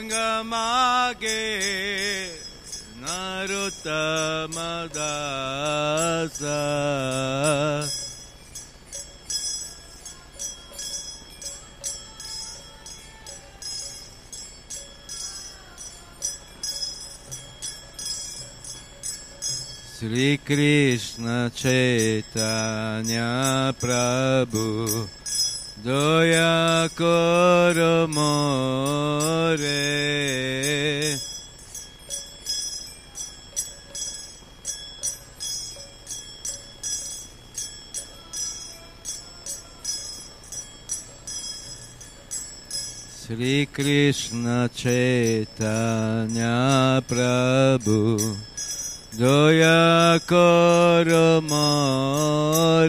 ङ्गमागे नरुतमद श्रीकृष्ण चेतन्य प्रभु Doya Koro More Sri Krishna Chaitanya Prabhu Doya Koro More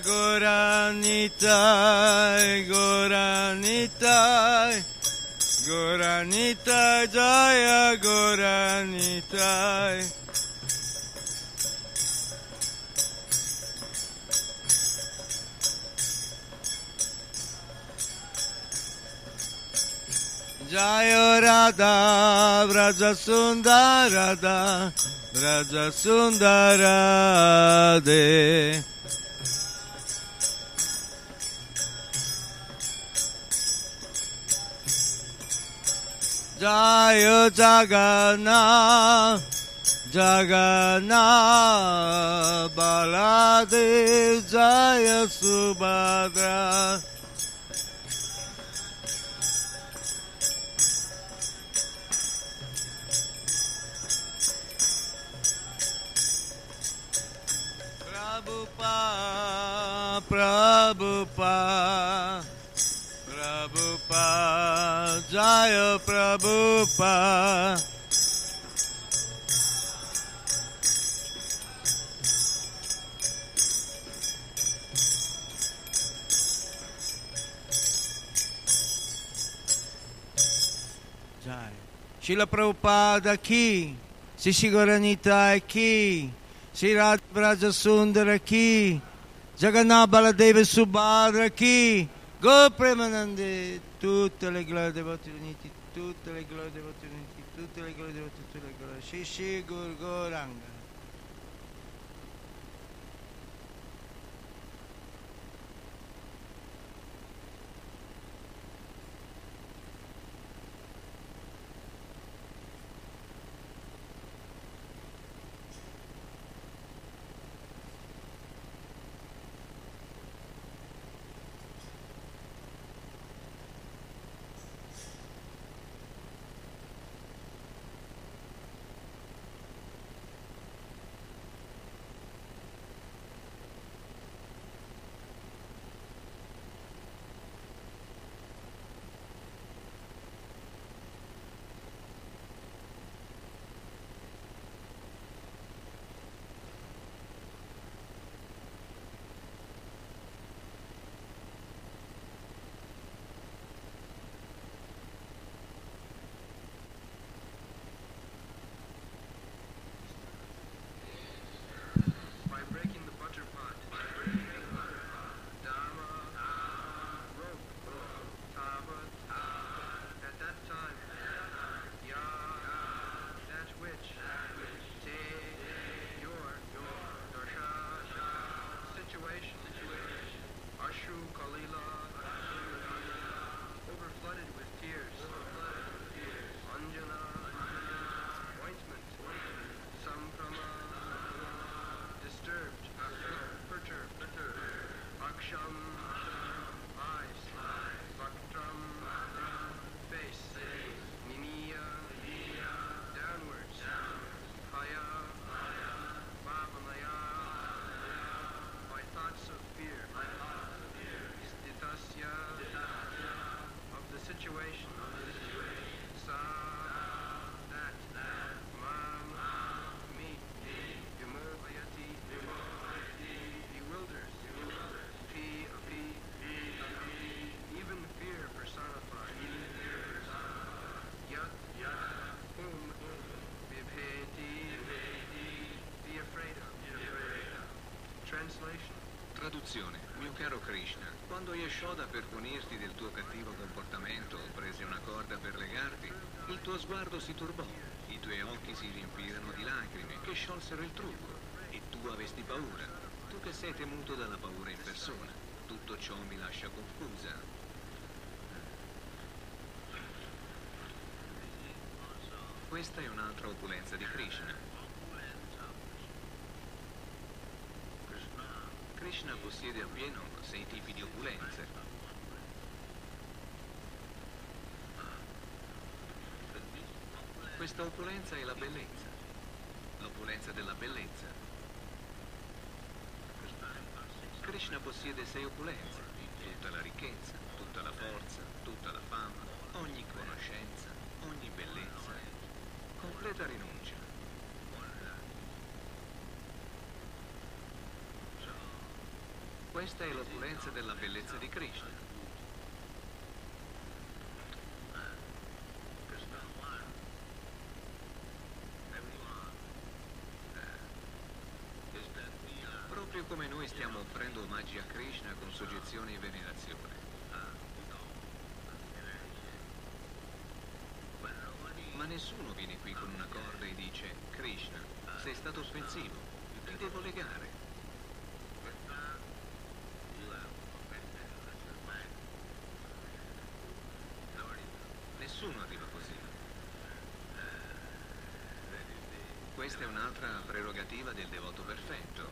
Goranitai, Goranitai, Goranitai, Jaya Goranitai. Jaya Radha, Braja Sundarada, Braja Sundarade. Jaya Jagannath, Jagannath, Baladev, Jaya Subhadra. Prabhupada, Prabhupada, Jaya Prabhupada. Jai. Srila Prabhupada ki, Sishigaranita ki, Sri Radha Sundara ki, Jagannath Baladeva Subhadra ki, Go Premanande, tutte le glorie dei voti uniti, tutte le glorie dei voti uniti, tutte le glorie dei voti, tutte le glorie. Shishi Gurgoranga. Traduzione. Mio caro Krishna, quando Yashoda per punirti del tuo cattivo comportamento prese una corda per legarti, il tuo sguardo si turbò, i tuoi occhi si riempirono di lacrime che sciolsero il trucco e tu avesti paura. Tu che sei temuto dalla paura in persona. Tutto ciò mi lascia confusa. Questa è un'altra opulenza di Krishna. Krishna possiede appieno sei tipi di opulenze. Questa opulenza è la bellezza, l'opulenza della bellezza. Krishna possiede sei opulenze, tutta la ricchezza, tutta la forza, tutta la fama, ogni conoscenza, ogni bellezza, completa rinuncia. Questa è l'opulenza della bellezza di Krishna. Proprio come noi stiamo offrendo omaggi a Krishna con soggezione e venerazione. Ma nessuno viene qui con una corda e dice, Krishna, sei stato offensivo, ti devo legare. Nessuno arriva così. Questa è un'altra prerogativa del devoto perfetto.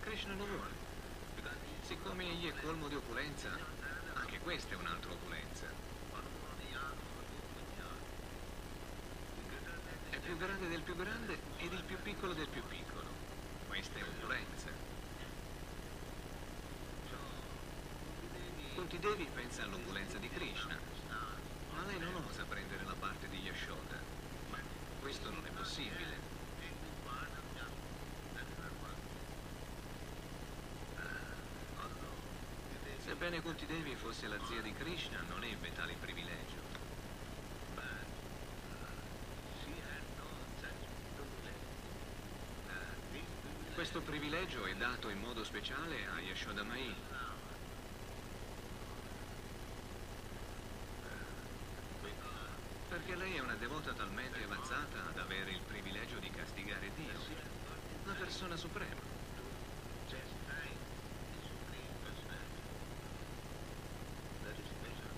Krishna lo vuole. Siccome egli è colmo di opulenza, anche questa è un'altra opulenza. È più grande del più grande ed il più piccolo del più piccolo. Questa è opulenza. Kunti Devi pensa all'opulenza di Krishna, ma lei non osa prendere la parte di Yashoda. Questo non è possibile. Sebbene Kunti Devi fosse la zia di Krishna, non ebbe tale privilegio. Questo privilegio è dato in modo speciale a Yashoda Mai. Perché lei è una devota talmente avanzata da avere il privilegio di castigare Dio, la persona suprema.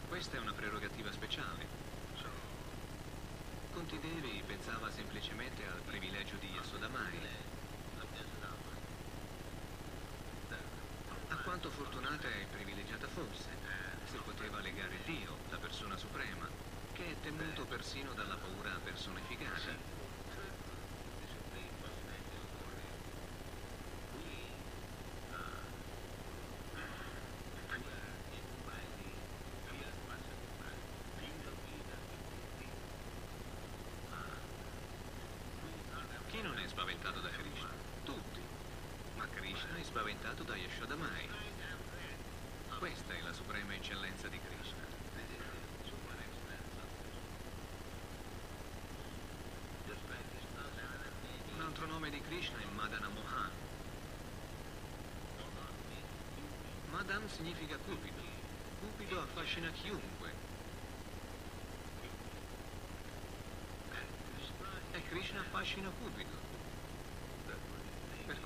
Questa è una prerogativa speciale. Conti Devi pensava semplicemente al privilegio di Yasodamai. A quanto fortunata e privilegiata fosse, se poteva legare Dio, la persona suprema, che è temuto persino dalla paura personificata. Chi non è spaventato da Krishna? Tutti. Ma Krishna è spaventato da Yashodamai. Questa è la suprema eccellenza di Krishna. Un altro nome di Krishna è Madana Mohan. Madan significa cupido. Cupido affascina chiunque. E Krishna affascina Cupido.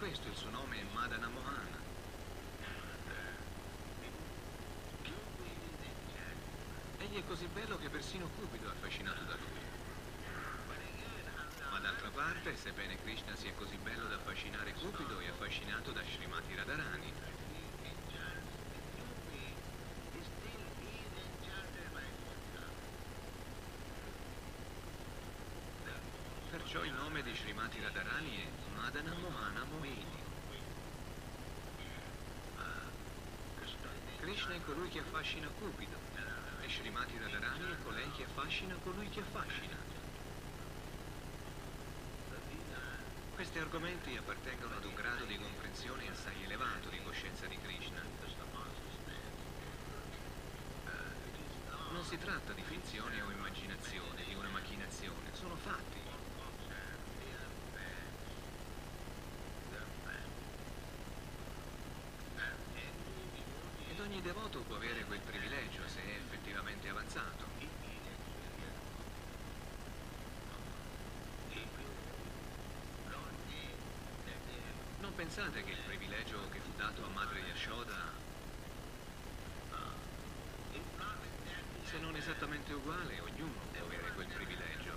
Questo il suo nome è Madana Mohan. Egli è così bello che persino Cupido è affascinato da lui. Ma d'altra parte, sebbene Krishna sia così bello da affascinare Cupido, è affascinato da Srimati Radharani. Perciò il nome di Srimati Radharani è Madana Mohana Krishna è colui che affascina Cupido e Srimati Radharani è colei che affascina colui che affascina. Questi argomenti appartengono ad un grado di comprensione assai elevato di coscienza di Krishna. Non si tratta di finzione o immaginazione, di una macchinazione, sono fatti. Ogni devoto può avere quel privilegio se è effettivamente avanzato. Non pensate che il privilegio che fu dato a Madre Yashoda, se non esattamente uguale, ognuno può avere quel privilegio.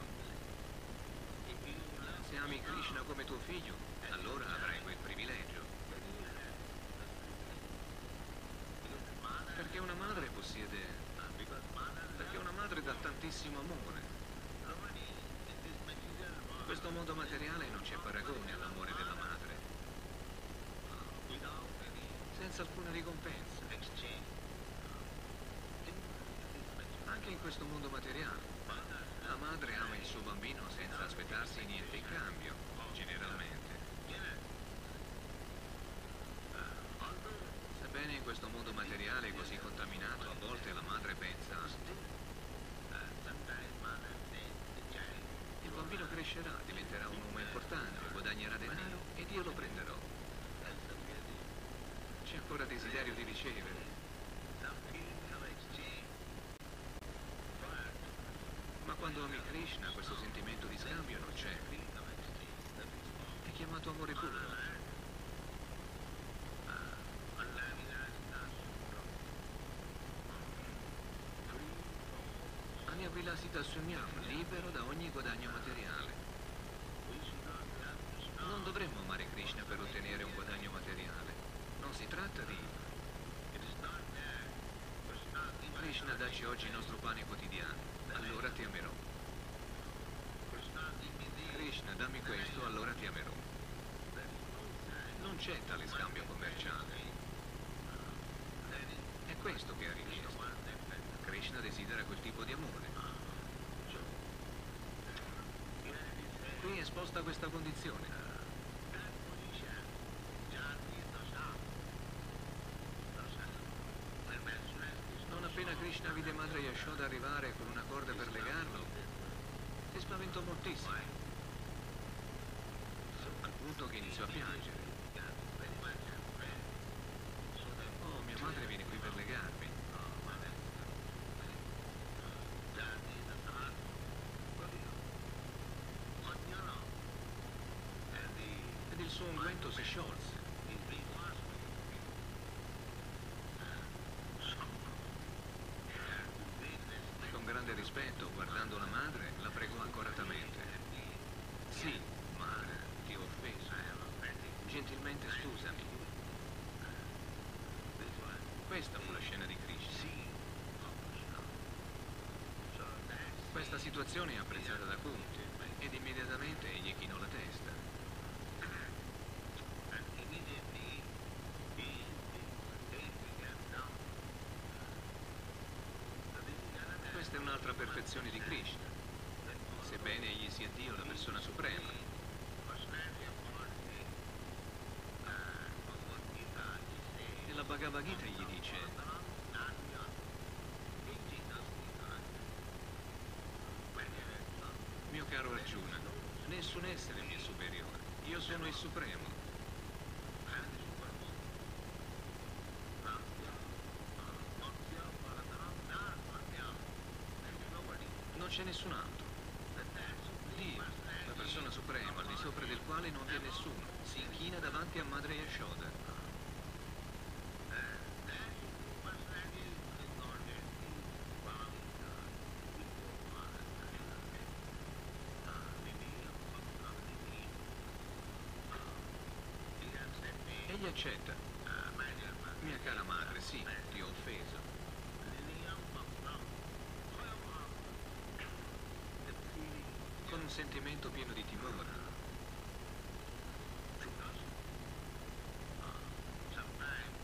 Se ami Krishna come tuo figlio, allora avrai quel privilegio. Perché una madre possiede... Perché una madre dà tantissimo amore. In questo mondo materiale non c'è paragone all'amore della madre. Senza alcuna ricompensa. Anche in questo mondo materiale. La madre ama il suo bambino senza aspettarsi niente in cambio, generalmente. Sebbene in questo mondo materiale così contaminato, a volte la madre pensa il bambino crescerà, diventerà un uomo importante, guadagnerà denaro ed io lo prenderò. C'è ancora desiderio di ricevere. Ma quando ami Krishna questo sentimento di scambio non c'è. È chiamato amore puro. Aniavilasita Sunyam, libero da ogni guadagno materiale. Non dovremmo amare Krishna per ottenere un guadagno materiale. Non si tratta di... Krishna dacci oggi il nostro pane quotidiano, allora ti amerò. Krishna dammi questo, allora ti amerò. Non c'è tale scambio commerciale. È questo che ha richiesto. Krishna desidera quel tipo di amore. Qui esposta questa condizione. Non appena Krishna vide madre Yashoda arrivare con una corda per legarlo, si spaventò moltissimo. Al punto che iniziò a piangere. Unguento si sciolse. Con grande rispetto, guardando la madre, la pregò accoratamente. Sì, madre, ti ho offeso. Gentilmente scusami. Questa fu la scena di Krishna. Questa situazione è apprezzata da Kunti ed immediatamente egli chinò la testa. Un'altra perfezione di Krishna. Sebbene egli sia Dio, la persona suprema. Nella Bhagavad Gita gli dice Mio caro Arjuna, nessun essere mi è superiore. Io sono il Supremo. C'è nessun altro. Dio, la persona suprema, al di sopra del quale non vi è nessuno, si inchina davanti a Madre Yashoda. Egli accetta. Mia cara madre, sì, ti ho offeso. Con un sentimento pieno di timore.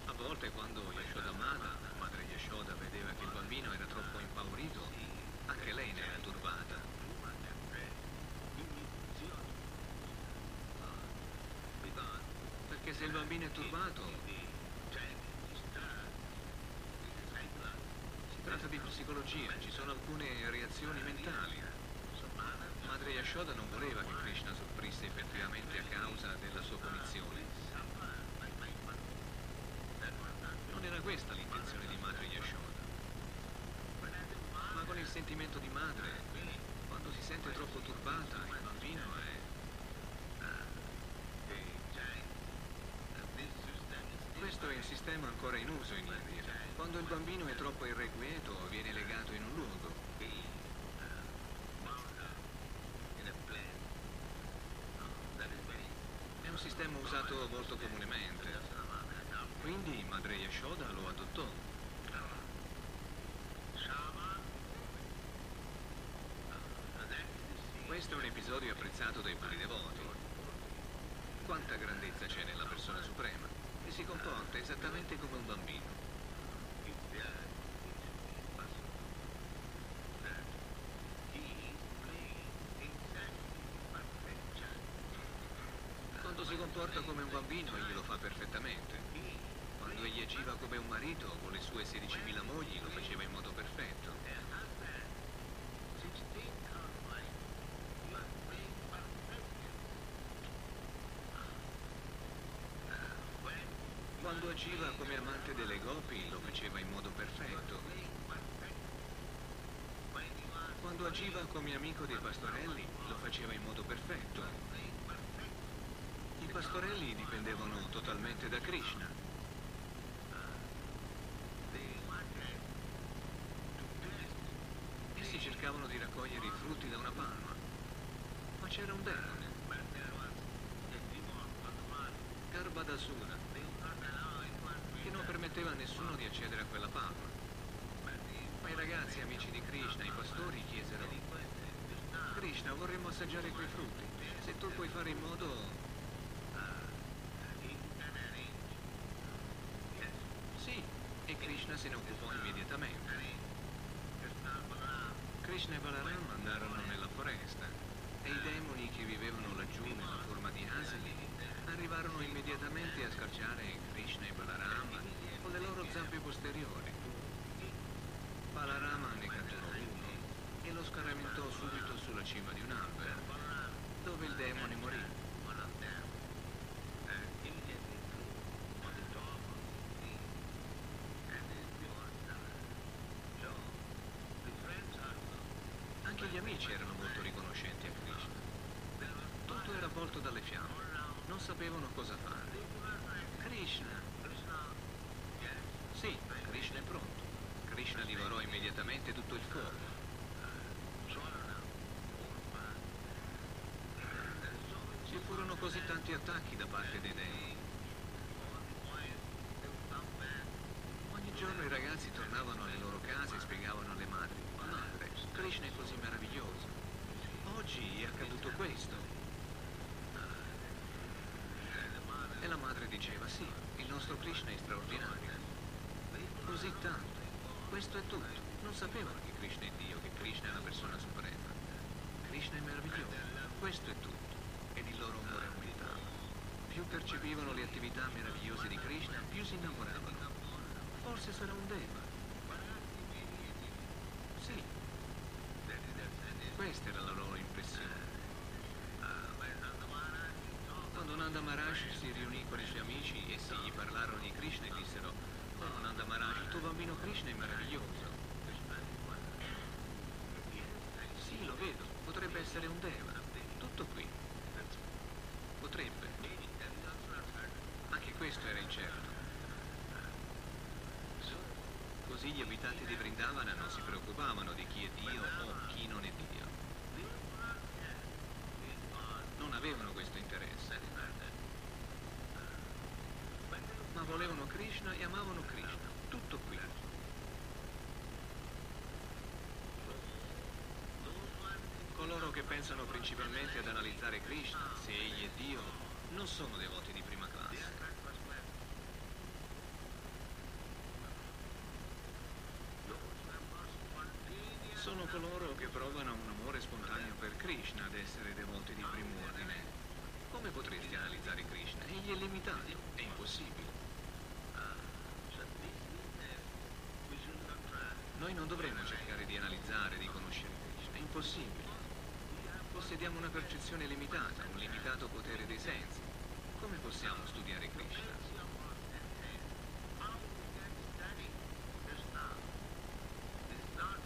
A volte quando Yashoda Mata, madre Yashoda, vedeva che il bambino era troppo impaurito, anche lei ne era turbata. Perché se il bambino è turbato, si tratta di psicologia, ci sono alcune reazioni mentali. Madre Yashoda non voleva che Krishna soffrisse effettivamente a causa della sua punizione. Non era questa l'intenzione di Madre Yashoda. Ma con il sentimento di madre, quando si sente troppo turbata, il bambino è... Questo è il sistema ancora in uso in India. Quando il bambino è troppo irrequieto, viene legato in un luogo. Sistema usato molto comunemente. Quindi Madre Yashoda lo adottò. Questo è un episodio apprezzato dai puri devoti. Quanta grandezza c'è nella persona suprema, che si comporta esattamente come un bambino. Comporta come un bambino, egli lo fa perfettamente. Quando egli agiva come un marito con le sue 16.000 mogli, lo faceva in modo perfetto. Quando agiva come amante delle gopi, lo faceva in modo perfetto. Quando agiva come amico dei pastorelli, lo faceva in modo perfetto. Pastorelli dipendevano totalmente da Krishna. Essi cercavano di raccogliere i frutti da una palma, ma c'era un demone, Garbhadasura, che non permetteva a nessuno di accedere a quella palma. Ma i ragazzi amici di Krishna, i pastori, chiesero Krishna, vorremmo assaggiare quei frutti. Se tu puoi fare in modo... Sì, e Krishna ne occupò immediatamente. Krishna e Balaram andarono nella foresta e i demoni che vivevano laggiù nella forma di asini arrivarono immediatamente a scarciare Krishna e Balaram con le loro zampe posteriori. Balarama ne catturò uno e lo scaramentò subito sulla cima di un albero, dove il demone morì. Amici erano molto riconoscenti a Krishna. Tutto era avvolto dalle fiamme. Non sapevano cosa fare. Krishna. Sì, Krishna è pronto. Krishna divorò immediatamente tutto il fuoco. Ci furono così tanti attacchi da parte dei dei. Ogni giorno i ragazzi tornavano alle loro case e spiegavano alle madri, madre, Krishna è così meraviglioso. Oggi è accaduto questo. E la madre diceva, sì, il nostro Krishna è straordinario. Così tanto. Questo è tutto. Non sapevano che Krishna è Dio, che Krishna è la persona suprema. Krishna è meraviglioso. Questo è tutto. Ed il loro amore aumentava. Più percepivano le attività meravigliose di Krishna, più si innamoravano. Forse sarà un Deva. Sì. Questa era la loro Quando Nanda Maharaj si riunì con i suoi amici e si gli parlarono di Krishna e dissero Oh Nanda Maharaj, il tuo bambino Krishna è meraviglioso. Sì, lo vedo, potrebbe essere un Deva. Tutto qui. Potrebbe. Anche questo era incerto. Così gli abitanti di Vrindavana non si preoccupavano di chi è Dio o chi non è Dio. Non avevano questo interesse. Ma volevano Krishna e amavano Krishna. Tutto qui. Coloro che pensano principalmente ad analizzare Krishna, se egli è Dio, non sono devoti di prima classe. Sono coloro che provano un amore spontaneo per Krishna ad essere devoti di primo ordine. Come potresti analizzare Krishna? Egli è limitato, è impossibile. Noi non dovremmo cercare di analizzare, di conoscere Krishna, è impossibile. Possediamo una percezione limitata, un limitato potere dei sensi. Come possiamo studiare Krishna?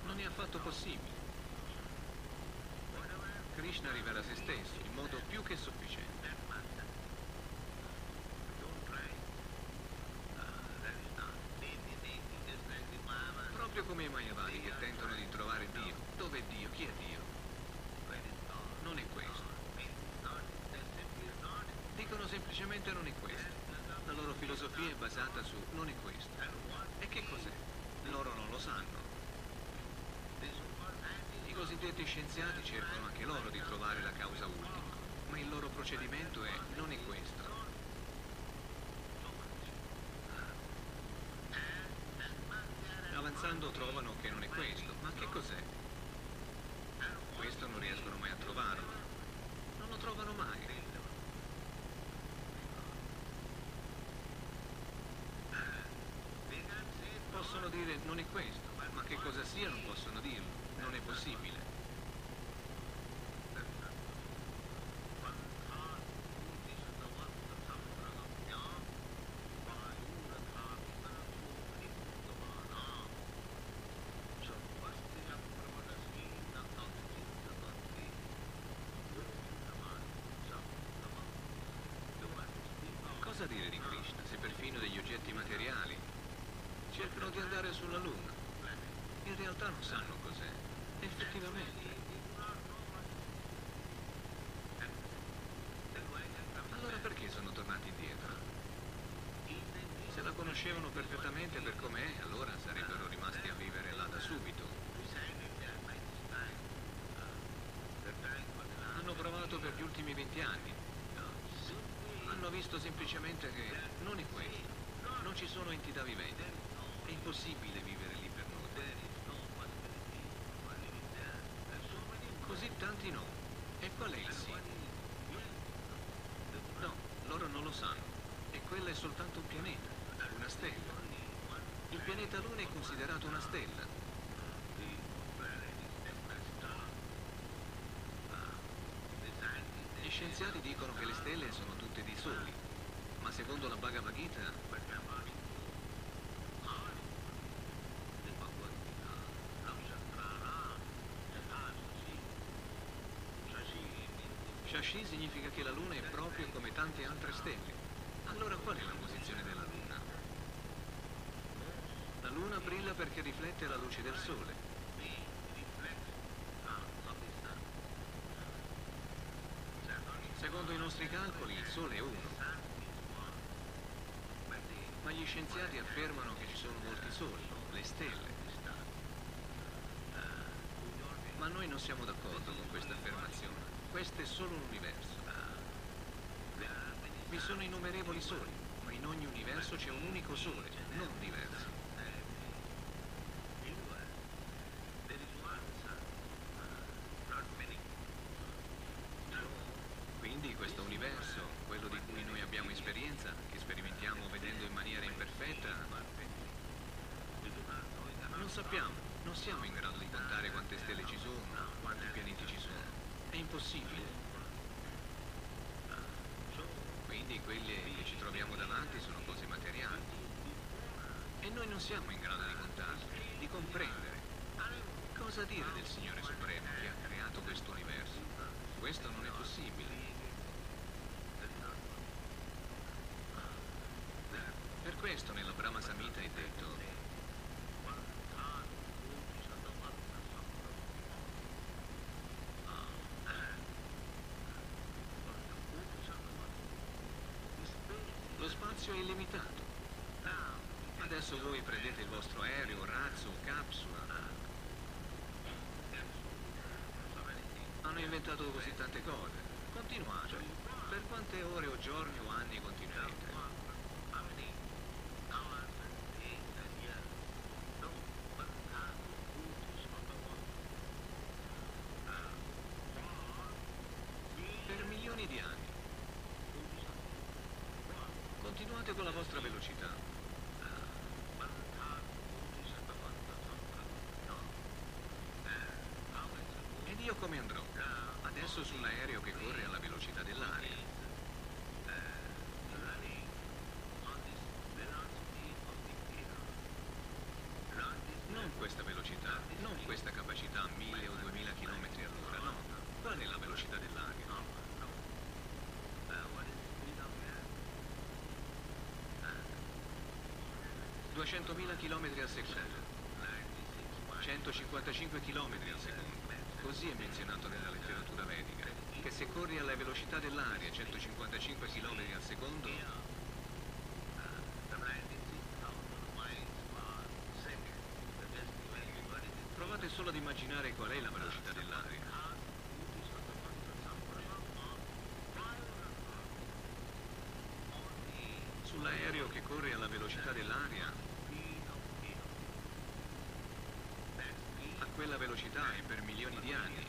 Non è affatto possibile. Krishna rivela se stesso in modo più che sufficiente. Proprio come i Mayavadi che tentano di trovare Dio. Dove è Dio? Chi è Dio? Non è questo. Dicono semplicemente non è questo. La loro filosofia è basata su non è questo. E che cos'è? Loro non lo sanno. I cosiddetti scienziati cercano anche loro di trovare la causa ultima, ma il loro procedimento è non è questo. Avanzando trovano che non è questo, ma che cos'è? Questo non riescono mai a trovarlo. Non lo trovano mai. Possono dire non è questo, ma che cosa sia non possono dirlo. Non è possibile. Cosa dire di Krishna se perfino degli oggetti materiali cercano di andare sulla Luna? In realtà non sanno cos'è. Effettivamente. Allora perché sono tornati indietro? Se la conoscevano perfettamente per com'è, allora sarebbero rimasti a vivere là da subito. Hanno provato per gli ultimi 20 anni. Hanno visto semplicemente che non è questo. Non ci sono entità viventi. È impossibile vivere lì per noi. Così tanti no. E qual è il sì? No, loro non lo sanno. E quella è soltanto un pianeta, una stella. Il pianeta Luna è considerato una stella. Gli scienziati dicono che le stelle sono tutte dei soli, ma secondo la Bhagavad Gita sci significa che la Luna è proprio come tante altre stelle. Allora qual è la posizione della Luna? La Luna brilla perché riflette la luce del Sole. Secondo i nostri calcoli il Sole è uno. Ma gli scienziati affermano che ci sono molti soli, le stelle. Ma noi non siamo d'accordo con questa affermazione. Questo è solo un universo. Vi sono innumerevoli soli, ma in ogni universo c'è un unico sole, non diversi. Quindi questo universo, quello di cui noi abbiamo esperienza, che sperimentiamo vedendo in maniera imperfetta, non sappiamo, non siamo in grado di contare quante stelle ci sono, quanti pianeti ci sono. È impossibile. Quindi quelle che ci troviamo davanti sono cose materiali. E noi non siamo in grado di contarle, di comprendere. Cosa dire del Signore Supremo che ha creato questo universo? Questo non è possibile. Per questo nella Brahma Samhita è detto Adesso voi prendete il vostro aereo, razzo, capsula. Hanno inventato così tante cose. Continuate. Per quante ore o giorni o anni continuerete? Per milioni di anni. Continuate con la vostra velocità. Come andrò? Adesso sull'aereo che corre alla velocità dell'aria. Non questa velocità, non questa capacità a 1000 o 2000 km all'ora, no. Qual è la velocità dell'aria? 200.000 km al secondo, 155 km al secondo. Così è menzionato nella letteratura vedica, che se corri alla velocità dell'aria, 155 km al secondo, provate solo ad immaginare qual è la velocità dell'aria. Sull'aereo che corre alla velocità dell'aria, a quella velocità e per milioni di anni.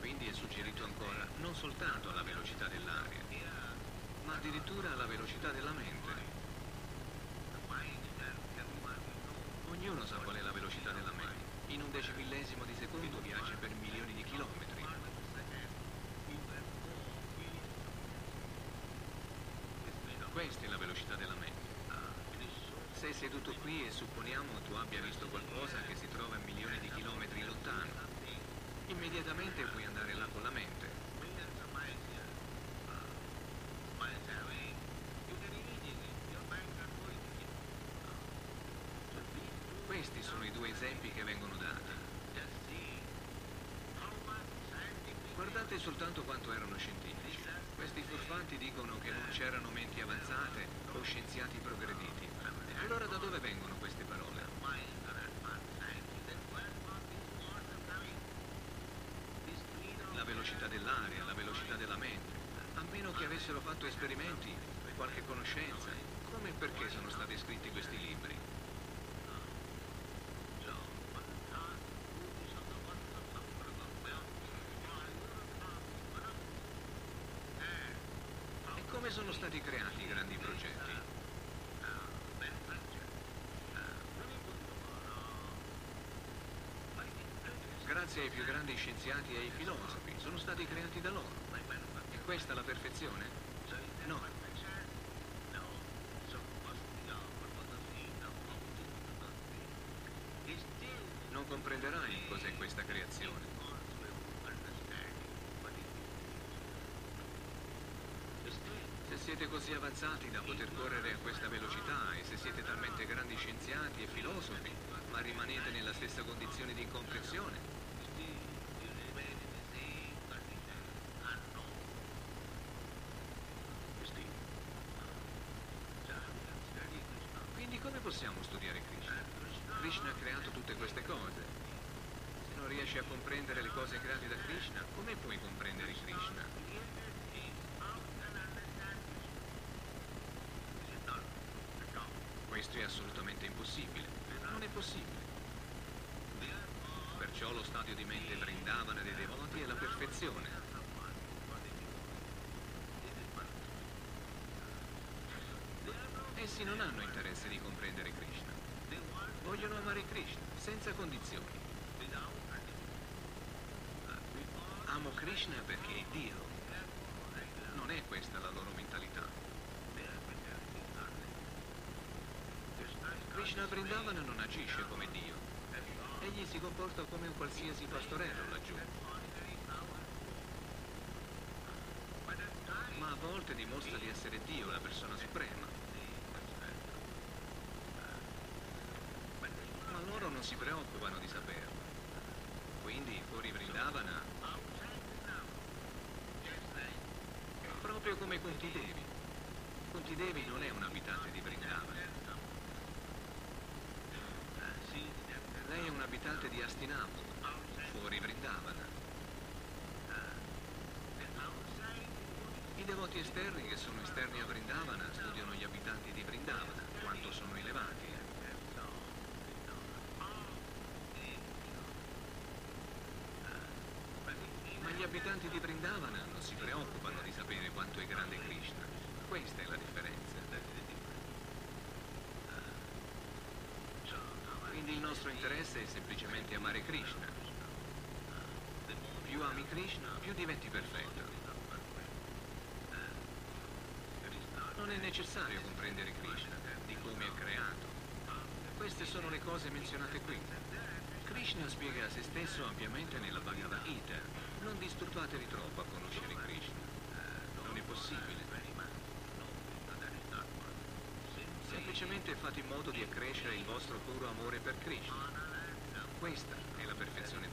Quindi è suggerito ancora non soltanto alla velocità dell'aria, ma addirittura alla velocità della mente. Ognuno sa qual è la velocità della mente. In un decimillesimo di secondo viaggia per milioni di chilometri. Questa è la velocità della mente. Sei seduto qui e supponiamo tu abbia visto qualcosa che si trova a milioni di chilometri lontano. Immediatamente puoi andare là con la mente. Questi sono i due esempi che vengono dati. Guardate soltanto quanto erano scientifici. Questi furfanti dicono che non c'erano menti avanzate o scienziati progrediti. Allora da dove vengono queste parole? La velocità dell'aria, la velocità della mente. A meno che avessero fatto esperimenti, qualche conoscenza, come e perché sono stati scritti questi libri? grazie ai più grandi scienziati e ai filosofi, sono stati creati da loro. È questa la perfezione? No. Non comprenderai cos'è questa creazione. Se siete così avanzati da poter correre a questa velocità e se siete talmente grandi scienziati e filosofi, ma rimanete nella stessa condizione di incomprensione, riesci a comprendere le cose create da Krishna, come puoi comprendere Krishna? Questo è assolutamente impossibile. Non è possibile. Perciò lo stadio di mente Vrindavana dei devoti è la perfezione. Essi non hanno interesse di comprendere Krishna. Vogliono amare Krishna, senza condizioni. Krishna perché è Dio. Non è questa la loro mentalità. Krishna Vrindavana non agisce come Dio. Egli si comporta come un qualsiasi pastorello laggiù. Ma a volte dimostra di essere Dio, la persona suprema. Ma loro non si preoccupano di saperlo. Quindi fuori Vrindavana, proprio come Kunti Devi. Kunti Devi non è un abitante di Vrindavana. Lei è un abitante di Astinapur, fuori Vrindavana. I devoti esterni che sono esterni a Vrindavana studiano gli abitanti di Vrindavana, quanto sono elevati. Gli abitanti di Vrindavana non si preoccupano di sapere quanto è grande Krishna. Questa è la differenza. Quindi il nostro interesse è semplicemente amare Krishna. Più ami Krishna, più diventi perfetto. Non è necessario comprendere Krishna, di come è creato. Queste sono le cose menzionate qui. Krishna spiega a se stesso ampiamente nella Bhagavad Gita. Non disturbatevi troppo a conoscere Krishna. Non è possibile. Semplicemente fate in modo di accrescere il vostro puro amore per Krishna. Questa è la perfezione